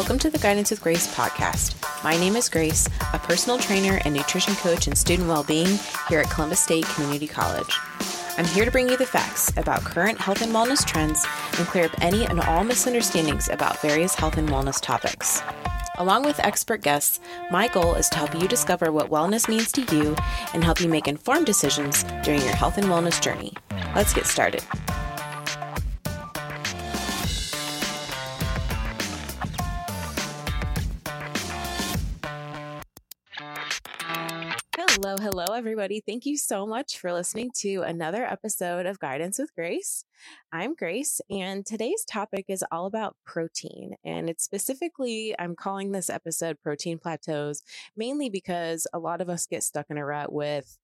Welcome to the Guidance with Grace podcast. My name is Grace, a personal trainer and nutrition coach in student well being here at Columbus State Community College. I'm here to bring you the facts about current health and wellness trends and clear up any and all misunderstandings about various health and wellness topics. Along with expert guests, my goal is to help you discover what wellness means to you and help you make informed decisions during your health and wellness journey. Let's get started. Everybody. Thank you so much for listening to another episode of Guidance with Grace. I'm Grace, and today's topic is all about protein. And it's specifically, I'm calling this episode Protein Plateaus, mainly because a lot of us get stuck in a rut with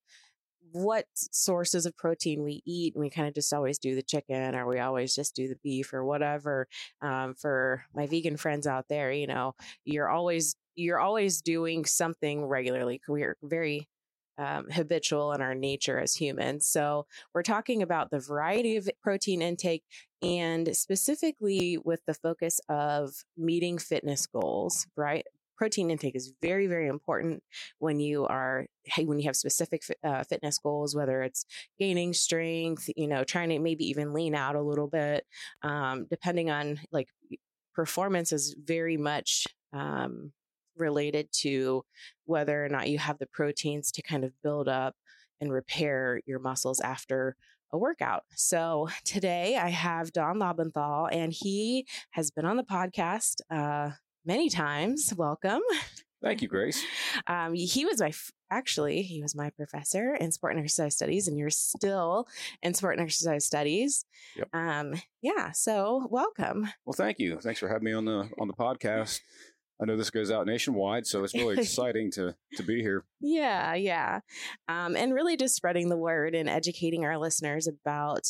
what sources of protein we eat and we kind of just always do the chicken or we always just do the beef or whatever um, for my vegan friends out there you know you're always you're always doing something regularly we're very um, habitual in our nature as humans. So, we're talking about the variety of protein intake and specifically with the focus of meeting fitness goals, right? Protein intake is very, very important when you are when you have specific uh, fitness goals, whether it's gaining strength, you know, trying to maybe even lean out a little bit, um, depending on like performance is very much um, related to whether or not you have the proteins to kind of build up and repair your muscles after a workout. So today I have Don Lobenthal, and he has been on the podcast uh, many times. Welcome. Thank you, Grace. Um, he was my actually he was my professor in sport and exercise studies, and you're still in sport and exercise studies. Yep. Um, yeah. So welcome. Well, thank you. Thanks for having me on the on the podcast. I know this goes out nationwide, so it's really exciting to to be here. Yeah, yeah, um, and really just spreading the word and educating our listeners about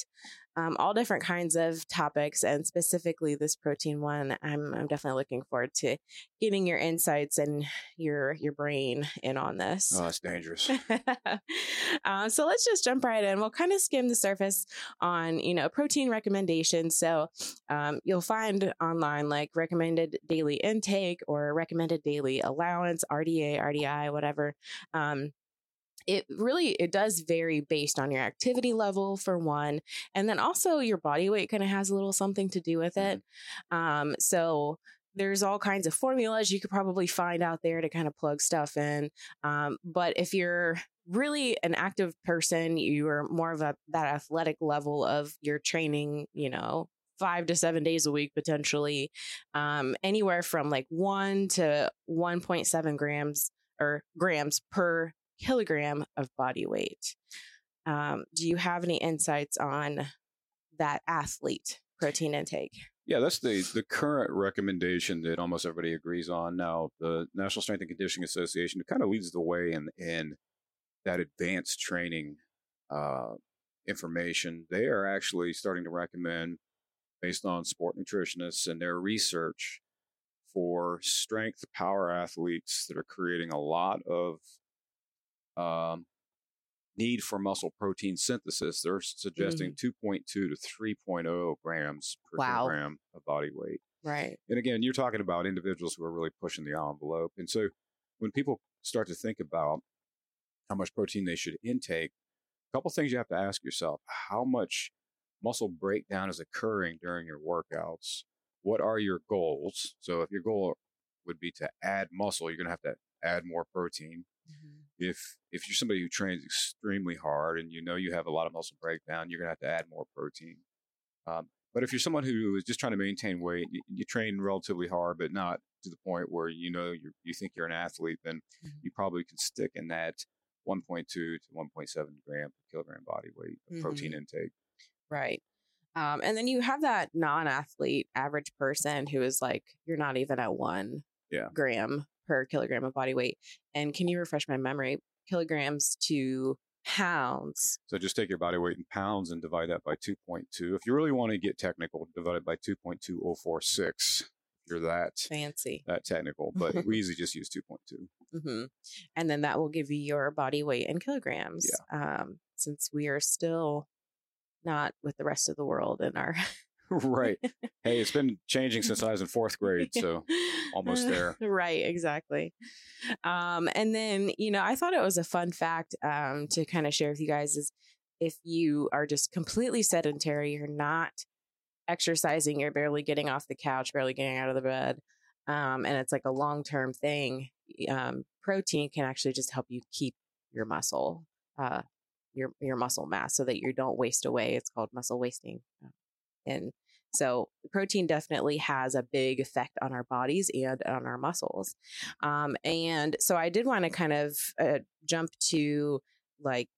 um, all different kinds of topics, and specifically this protein one. I'm I'm definitely looking forward to getting your insights and your your brain in on this. Oh, it's dangerous. uh, so let's just jump right in. We'll kind of skim the surface on you know protein recommendations. So um, you'll find online like recommended daily intake or recommended daily allowance, RDA, RDI, whatever. Um, it really it does vary based on your activity level for one and then also your body weight kind of has a little something to do with it mm-hmm. um, so there's all kinds of formulas you could probably find out there to kind of plug stuff in um, but if you're really an active person you're more of a that athletic level of your training you know five to seven days a week potentially um, anywhere from like one to 1.7 grams or grams per kilogram of body weight. Um, do you have any insights on that athlete protein intake? Yeah, that's the the current recommendation that almost everybody agrees on. Now, the National Strength and Conditioning Association kind of leads the way in in that advanced training uh, information. They are actually starting to recommend, based on sport nutritionists and their research, for strength power athletes that are creating a lot of um, need for muscle protein synthesis, they're suggesting mm-hmm. 2.2 to 3.0 grams per wow. kilogram of body weight. Right. And again, you're talking about individuals who are really pushing the envelope. And so when people start to think about how much protein they should intake, a couple things you have to ask yourself how much muscle breakdown is occurring during your workouts? What are your goals? So if your goal would be to add muscle, you're going to have to add more protein. Mm-hmm. If if you're somebody who trains extremely hard and you know you have a lot of muscle breakdown, you're gonna have to add more protein. Um, but if you're someone who is just trying to maintain weight, you, you, train relatively hard, but not to the point where you know you you think you're an athlete, then mm-hmm. you probably can stick in that 1.2 to 1.7 gram per kilogram body weight of mm-hmm. protein intake. Right. Um, and then you have that non-athlete average person who is like you're not even at one yeah. gram per kilogram of body weight. And can you refresh my memory? Kilograms to pounds. So just take your body weight in pounds and divide that by 2.2. If you really want to get technical, divide it by 2.2046. You're that fancy, that technical, but we usually just use 2.2. Mm-hmm. And then that will give you your body weight in kilograms. Yeah. Um, since we are still not with the rest of the world in our right. Hey, it's been changing since I was in fourth grade, so almost there. right, exactly. Um, and then, you know, I thought it was a fun fact um, to kind of share with you guys is if you are just completely sedentary, you're not exercising, you're barely getting off the couch, barely getting out of the bed, um, and it's like a long term thing, um, protein can actually just help you keep your muscle, uh, your your muscle mass, so that you don't waste away. It's called muscle wasting, and so protein definitely has a big effect on our bodies and on our muscles. Um, and so I did want to kind of uh, jump to like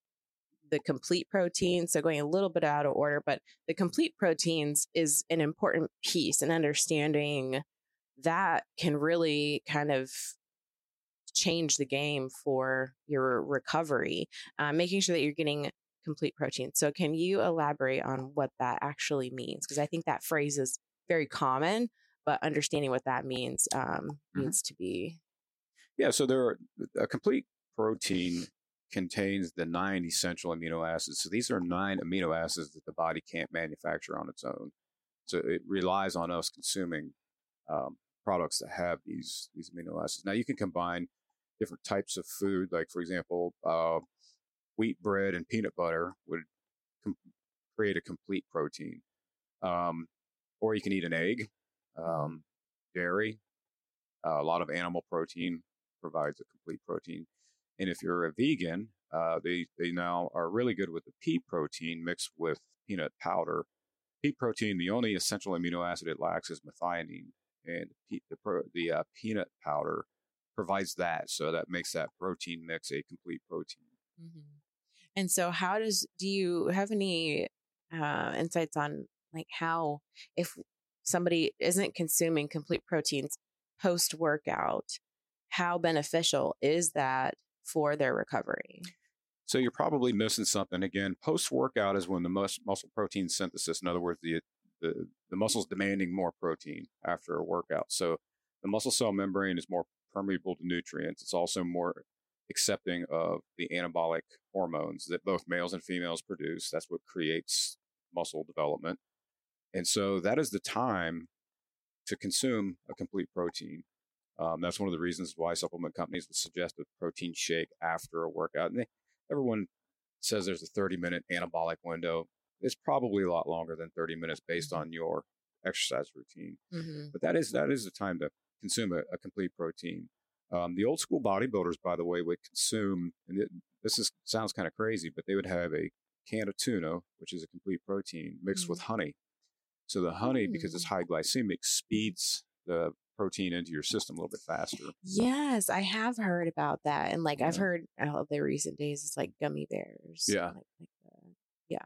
the complete protein. So going a little bit out of order, but the complete proteins is an important piece and understanding that can really kind of change the game for your recovery, uh, making sure that you're getting complete protein. So, can you elaborate on what that actually means? Because I think that phrase is very common, but understanding what that means um, mm-hmm. needs to be. Yeah, so there are a complete protein contains the nine essential amino acids. So these are nine amino acids that the body can't manufacture on its own. So it relies on us consuming um, products that have these these amino acids. Now you can combine different types of food, like for example, uh, wheat bread and peanut butter would com- create a complete protein. Um, or you can eat an egg, um, dairy, uh, a lot of animal protein provides a complete protein. And if you're a vegan, uh, they they now are really good with the pea protein mixed with peanut powder. Pea protein, the only essential amino acid it lacks is methionine, and the the, the uh, peanut powder provides that, so that makes that protein mix a complete protein. Mm-hmm. And so, how does do you have any uh, insights on like how if somebody isn't consuming complete proteins post workout, how beneficial is that for their recovery? So you're probably missing something. Again, post workout is when the mus- muscle protein synthesis, in other words, the, the the muscle's demanding more protein after a workout. So the muscle cell membrane is more permeable to nutrients. It's also more accepting of the anabolic hormones that both males and females produce. That's what creates muscle development. And so that is the time to consume a complete protein. Um, that's one of the reasons why supplement companies would suggest a protein shake after a workout. And they, everyone says there's a 30 minute anabolic window. It's probably a lot longer than 30 minutes based mm-hmm. on your exercise routine. Mm-hmm. But that is that is the time to consume a, a complete protein. Um, the old school bodybuilders, by the way, would consume, and it, this is sounds kind of crazy, but they would have a can of tuna, which is a complete protein, mixed mm. with honey. So the honey, mm. because it's mm. high glycemic, speeds the protein into your system a little bit faster. Yes, I have heard about that, and like yeah. I've heard oh, the recent days, it's like gummy bears. Yeah, like, like the, yeah.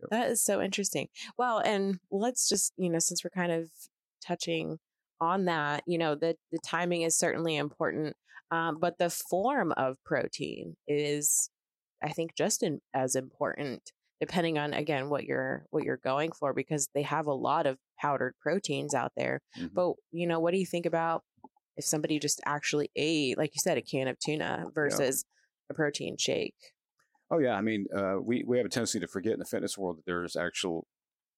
Yep. That is so interesting. Well, and let's just, you know, since we're kind of touching on that, you know, the, the timing is certainly important, um, but the form of protein is, I think, just in, as important depending on again what you're what you're going for because they have a lot of powdered proteins out there mm-hmm. but you know what do you think about if somebody just actually ate like you said a can of tuna versus yeah. a protein shake oh yeah i mean uh, we we have a tendency to forget in the fitness world that there's actual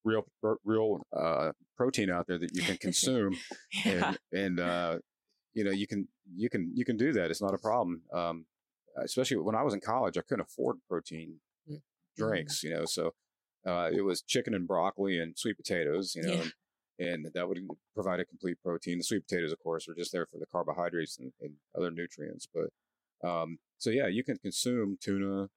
real real uh, protein out there that you can consume, yeah. and, and uh, you know you can you can you can do that. It's not a problem. Um, especially when I was in college, I couldn't afford protein mm-hmm. drinks. You know, so uh, it was chicken and broccoli and sweet potatoes. You know. Yeah. And, and that would provide a complete protein. The sweet potatoes, of course, are just there for the carbohydrates and, and other nutrients. But um, so yeah, you can consume tuna,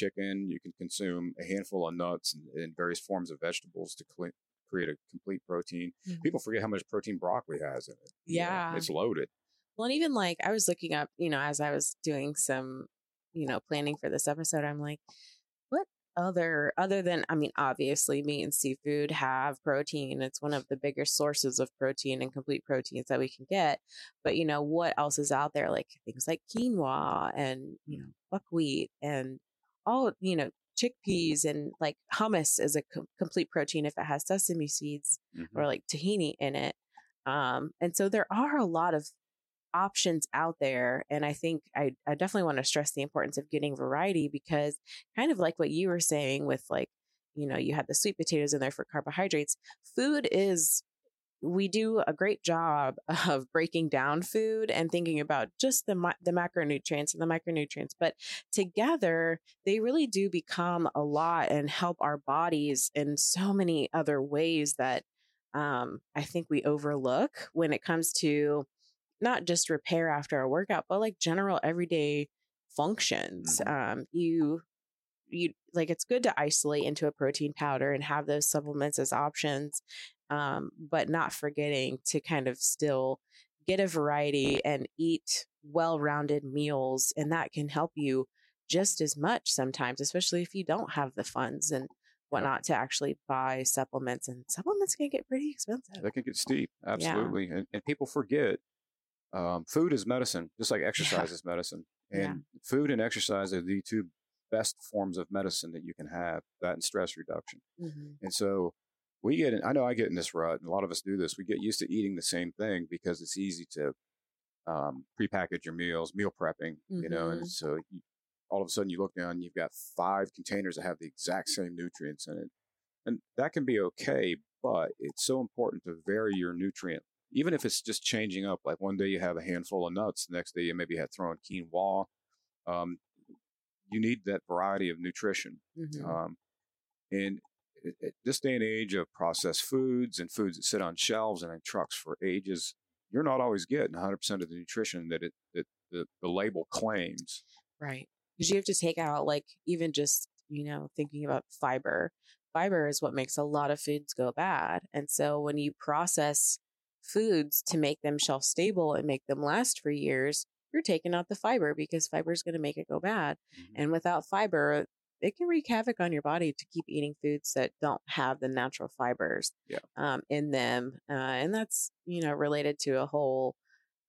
chicken. You can consume a handful of nuts and, and various forms of vegetables to cl- create a complete protein. Mm-hmm. People forget how much protein broccoli has in it. Yeah. You know, it's loaded. Well, and even like I was looking up, you know, as I was doing some, you know, planning for this episode, I'm like, what other, other than, I mean, obviously meat and seafood have protein. It's one of the biggest sources of protein and complete proteins that we can get. But, you know, what else is out there? Like things like quinoa and, you know, buckwheat and all, you know, chickpeas and like hummus is a com- complete protein if it has sesame seeds mm-hmm. or like tahini in it. Um, and so there are a lot of options out there. And I think I, I definitely want to stress the importance of getting variety because kind of like what you were saying with like you know, you had the sweet potatoes in there for carbohydrates. Food is we do a great job of breaking down food and thinking about just the the macronutrients and the micronutrients but together they really do become a lot and help our bodies in so many other ways that um, i think we overlook when it comes to not just repair after a workout but like general everyday functions mm-hmm. um, you you like it's good to isolate into a protein powder and have those supplements as options um, but not forgetting to kind of still get a variety and eat well-rounded meals and that can help you just as much sometimes especially if you don't have the funds and whatnot to actually buy supplements and supplements can get pretty expensive they can get steep absolutely yeah. and, and, people forget um, food is medicine just like exercise yeah. is medicine and yeah. food and exercise are the two best forms of medicine that you can have that and stress reduction mm-hmm. and so we get in, I know I get in this rut, and a lot of us do this. We get used to eating the same thing because it's easy to um, prepackage your meals, meal prepping, mm-hmm. you know, and mm-hmm. so you, all of a sudden you look down, you've got five containers that have the exact same nutrients in it. And that can be okay, but it's so important to vary your nutrient, even if it's just changing up. Like one day you have a handful of nuts, the next day you maybe have thrown quinoa. Um, you need that variety of nutrition. Mm-hmm. Um, and at this day and age of processed foods and foods that sit on shelves and in trucks for ages, you're not always getting 100% of the nutrition that it that the, the label claims. Right. Because you have to take out, like, even just, you know, thinking about fiber. Fiber is what makes a lot of foods go bad. And so when you process foods to make them shelf stable and make them last for years, you're taking out the fiber because fiber is going to make it go bad. Mm-hmm. And without fiber, it can wreak havoc on your body to keep eating foods that don't have the natural fibers yeah. um, in them. Uh, and that's, you know, related to a whole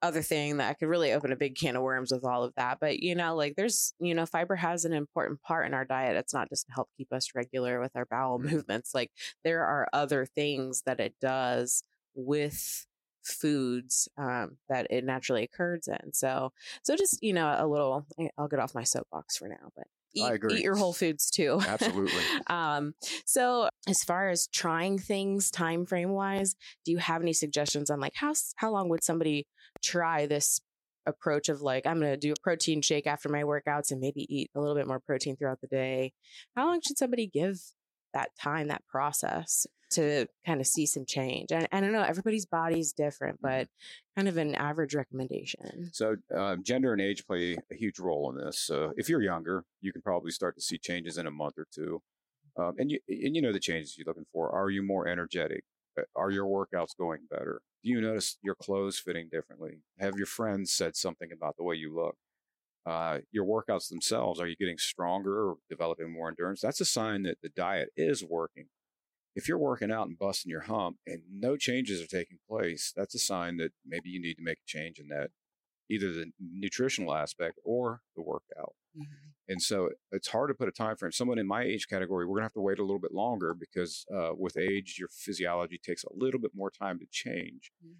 other thing that I could really open a big can of worms with all of that. But, you know, like there's, you know, fiber has an important part in our diet. It's not just to help keep us regular with our bowel movements. Like there are other things that it does with foods um, that it naturally occurs in. So, so just you know, a little. I'll get off my soapbox for now, but eat, eat your whole foods too. Absolutely. um, so as far as trying things time frame wise, do you have any suggestions on like how how long would somebody try this approach of like I'm going to do a protein shake after my workouts and maybe eat a little bit more protein throughout the day? How long should somebody give that time, that process? To kind of see some change. And I don't know, everybody's body is different, mm-hmm. but kind of an average recommendation. So, uh, gender and age play a huge role in this. So, if you're younger, you can probably start to see changes in a month or two. Um, and you and you know the changes you're looking for. Are you more energetic? Uh, are your workouts going better? Do you notice your clothes fitting differently? Have your friends said something about the way you look? Uh, your workouts themselves, are you getting stronger or developing more endurance? That's a sign that the diet is working if you're working out and busting your hump and no changes are taking place, that's a sign that maybe you need to make a change in that, either the nutritional aspect or the workout. Mm-hmm. And so it's hard to put a time frame. Someone in my age category, we're gonna have to wait a little bit longer because uh, with age, your physiology takes a little bit more time to change. Mm-hmm.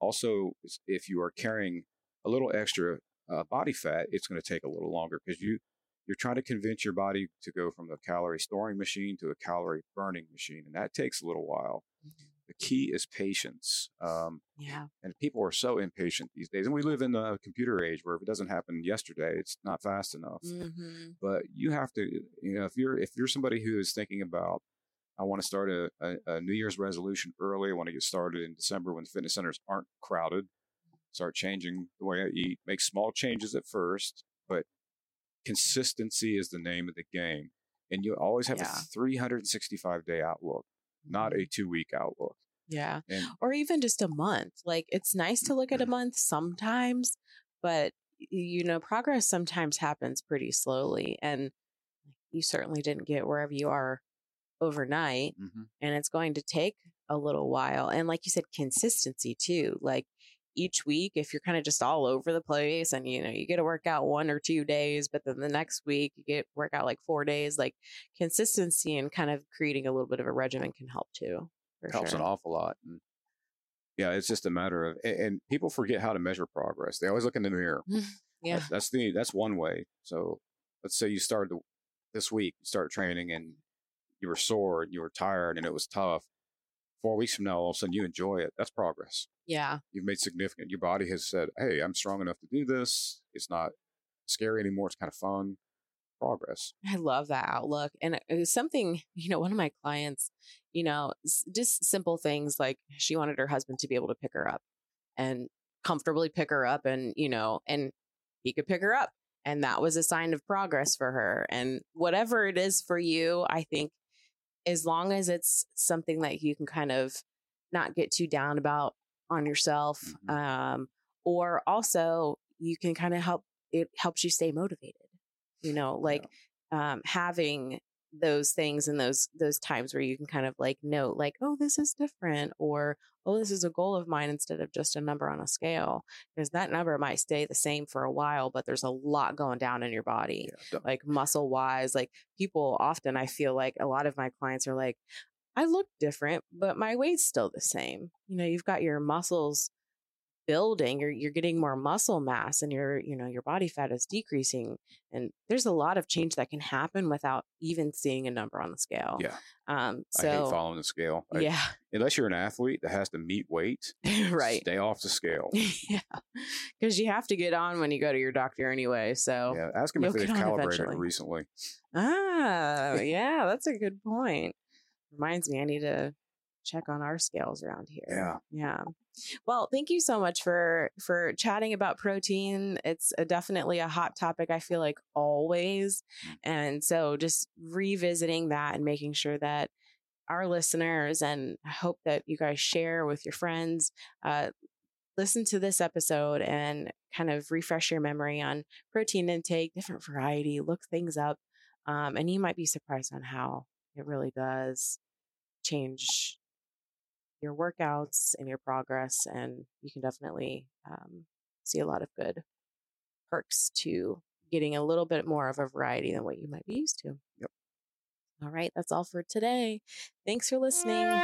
Also, if you are carrying a little extra uh, body fat, it's going to take a little longer because you you're trying to convince your body to go from a calorie storing machine to a calorie burning machine, and that takes a little while. Mm-hmm. The key is patience. Um, yeah. And people are so impatient these days. And we live in the computer age where if it doesn't happen yesterday, it's not fast enough. Mm-hmm. But you have to, you know, if you're if you're somebody who is thinking about, I want to start a, a, a New Year's resolution early. I want to get started in December when fitness centers aren't crowded. Start changing the way I eat. Make small changes at first, but consistency is the name of the game. And you always have yeah. a 365 day outlook, not mm-hmm. a two week outlook. Yeah. And, or even just a month. Like it's nice to look at a mm-hmm. month sometimes, but you know, progress sometimes happens pretty slowly. And you certainly didn't get wherever you are overnight. Mm-hmm. And it's going to take a little while. And like you said, consistency too. Like each week if you're kind of just all over the place and you know you get to work out one or two days but then the next week you get work out like four days like consistency and kind of creating a little bit of a regimen can help too helps sure. an awful lot and yeah it's just a matter of and people forget how to measure progress they always look in the mirror yeah that's, that's the that's one way so let's say you started this week you start training and you were sore and you were tired and it was tough. Four weeks from now, all of a sudden you enjoy it. That's progress. Yeah. You've made significant. Your body has said, "Hey, I'm strong enough to do this. It's not scary anymore. It's kind of fun." Progress. I love that outlook. And it was something, you know, one of my clients, you know, just simple things like she wanted her husband to be able to pick her up and comfortably pick her up and, you know, and he could pick her up. And that was a sign of progress for her. And whatever it is for you, I think as long as it's something that you can kind of not get too down about on yourself, mm-hmm. um, or also you can kind of help, it helps you stay motivated, you know, like yeah. um, having those things and those those times where you can kind of like note like oh this is different or oh this is a goal of mine instead of just a number on a scale because that number might stay the same for a while but there's a lot going down in your body yeah, like muscle wise like people often i feel like a lot of my clients are like i look different but my weight's still the same. You know you've got your muscles building you're you're getting more muscle mass and your you know your body fat is decreasing and there's a lot of change that can happen without even seeing a number on the scale. Yeah. Um so I hate following the scale I, yeah. unless you're an athlete that has to meet weight right. stay off the scale. Yeah because you have to get on when you go to your doctor anyway so yeah ask him if they've calibrated eventually. recently. Ah yeah that's a good point. Reminds me i need to check on our scales around here. Yeah. Yeah. Well, thank you so much for for chatting about protein. It's a, definitely a hot topic I feel like always. Mm. And so just revisiting that and making sure that our listeners and I hope that you guys share with your friends uh, listen to this episode and kind of refresh your memory on protein intake, different variety, look things up. Um, and you might be surprised on how it really does change your workouts and your progress, and you can definitely um, see a lot of good perks to getting a little bit more of a variety than what you might be used to. Yep. All right, that's all for today. Thanks for listening.